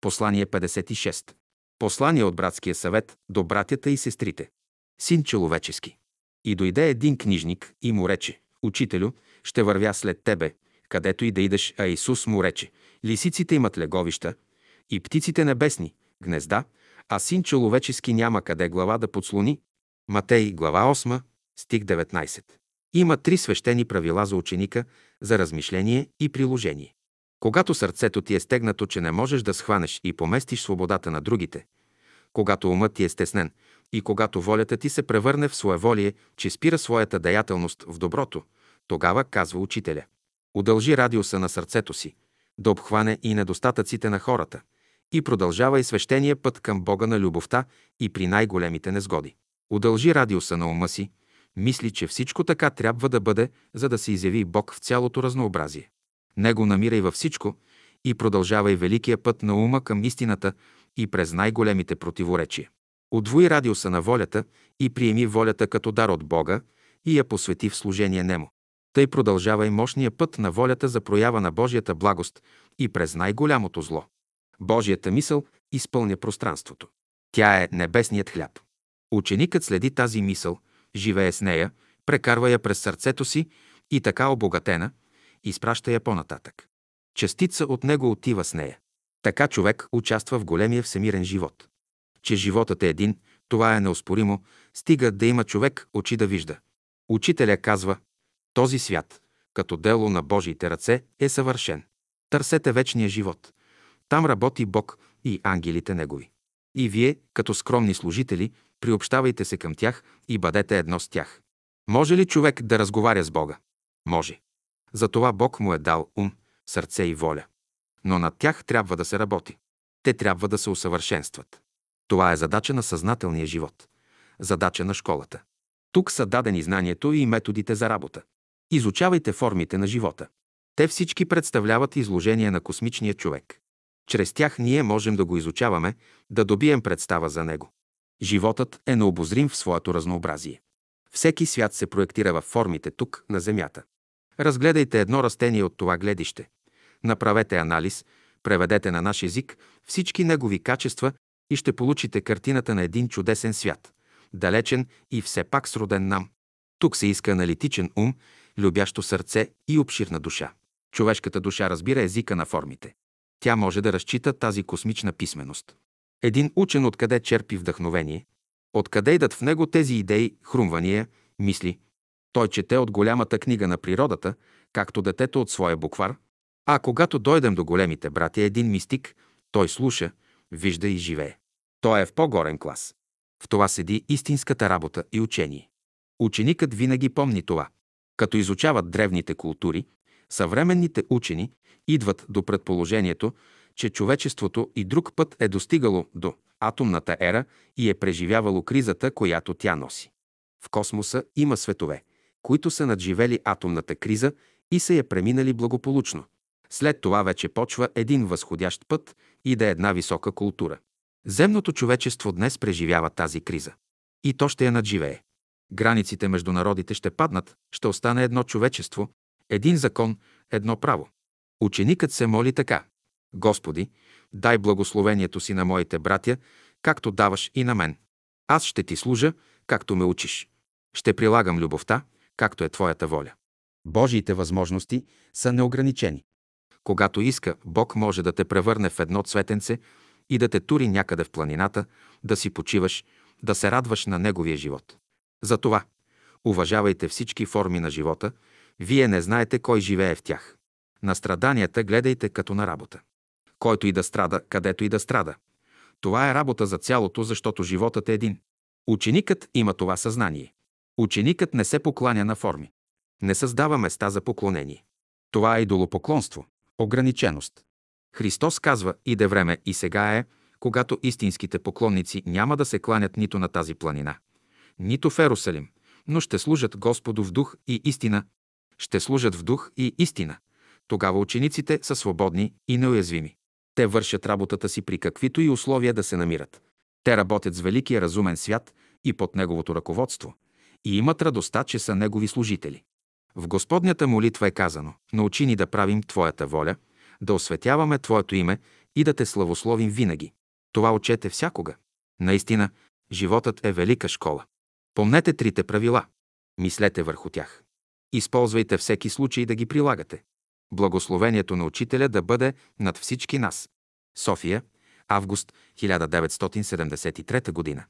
Послание 56. Послание от братския съвет до братята и сестрите. Син човечески. И дойде един книжник и му рече, Учителю, ще вървя след тебе, където и да идеш, а Исус му рече, лисиците имат леговища и птиците небесни, гнезда, а син човечески няма къде глава да подслони. Матей, глава 8, стих 19. Има три свещени правила за ученика за размишление и приложение. Когато сърцето ти е стегнато, че не можеш да схванеш и поместиш свободата на другите, когато умът ти е стеснен и когато волята ти се превърне в своеволие, че спира своята деятелност в доброто, тогава казва учителя. Удължи радиуса на сърцето си, да обхване и недостатъците на хората и продължава и свещения път към Бога на любовта и при най-големите незгоди. Удължи радиуса на ума си, мисли, че всичко така трябва да бъде, за да се изяви Бог в цялото разнообразие. Него намирай във всичко и продължавай великия път на ума към истината и през най-големите противоречия. Отвои радиуса на волята и приеми волята като дар от Бога и я посвети в служение Нему. Тъй продължавай мощния път на волята за проява на Божията благост и през най-голямото зло. Божията мисъл изпълня пространството. Тя е небесният хляб. Ученикът следи тази мисъл, живее с нея, прекарва я през сърцето си и така обогатена, изпраща я по-нататък. Частица от него отива с нея. Така човек участва в големия всемирен живот. Че животът е един, това е неоспоримо, стига да има човек очи да вижда. Учителя казва, този свят, като дело на Божиите ръце, е съвършен. Търсете вечния живот. Там работи Бог и ангелите Негови. И вие, като скромни служители, приобщавайте се към тях и бъдете едно с тях. Може ли човек да разговаря с Бога? Може. Затова Бог му е дал ум, сърце и воля. Но над тях трябва да се работи. Те трябва да се усъвършенстват. Това е задача на съзнателния живот. Задача на школата. Тук са дадени знанието и методите за работа. Изучавайте формите на живота. Те всички представляват изложение на космичния човек. Чрез тях ние можем да го изучаваме, да добием представа за него. Животът е необозрим в своето разнообразие. Всеки свят се проектира във формите тук, на Земята. Разгледайте едно растение от това гледище. Направете анализ, преведете на наш език всички негови качества и ще получите картината на един чудесен свят, далечен и все пак сроден нам. Тук се иска аналитичен ум, любящо сърце и обширна душа. Човешката душа разбира езика на формите. Тя може да разчита тази космична писменост. Един учен откъде черпи вдъхновение, откъде идат в него тези идеи, хрумвания, мисли. Той чете от голямата книга на природата, както детето от своя буквар, а когато дойдем до големите братя, един мистик, той слуша, вижда и живее. Той е в по-горен клас. В това седи истинската работа и учение. Ученикът винаги помни това. Като изучават древните култури, съвременните учени идват до предположението, че човечеството и друг път е достигало до атомната ера и е преживявало кризата, която тя носи. В космоса има светове, които са надживели атомната криза и са я преминали благополучно. След това вече почва един възходящ път и да е една висока култура. Земното човечество днес преживява тази криза. И то ще я надживее. Границите между народите ще паднат, ще остане едно човечество, един закон, едно право. Ученикът се моли така. Господи, дай благословението си на моите братя, както даваш и на мен. Аз ще ти служа, както ме учиш. Ще прилагам любовта, както е Твоята воля. Божиите възможности са неограничени. Когато иска, Бог може да те превърне в едно цветенце и да те тури някъде в планината, да си почиваш, да се радваш на Неговия живот. Затова уважавайте всички форми на живота, вие не знаете кой живее в тях. На страданията гледайте като на работа. Който и да страда, където и да страда. Това е работа за цялото, защото животът е един. Ученикът има това съзнание. Ученикът не се покланя на форми. Не създава места за поклонение. Това е идолопоклонство, ограниченост. Христос казва, иде време и сега е, когато истинските поклонници няма да се кланят нито на тази планина, нито в Ерусалим, но ще служат Господу в дух и истина. Ще служат в дух и истина. Тогава учениците са свободни и неуязвими. Те вършат работата си при каквито и условия да се намират. Те работят с великия разумен свят и под неговото ръководство и имат радостта, че са негови служители. В Господнята молитва е казано: Научи ни да правим Твоята воля, да осветяваме Твоето име и да те славословим винаги. Това учете всякога. Наистина, животът е велика школа. Помнете трите правила. Мислете върху тях. Използвайте всеки случай да ги прилагате. Благословението на учителя да бъде над всички нас. София, август 1973 година.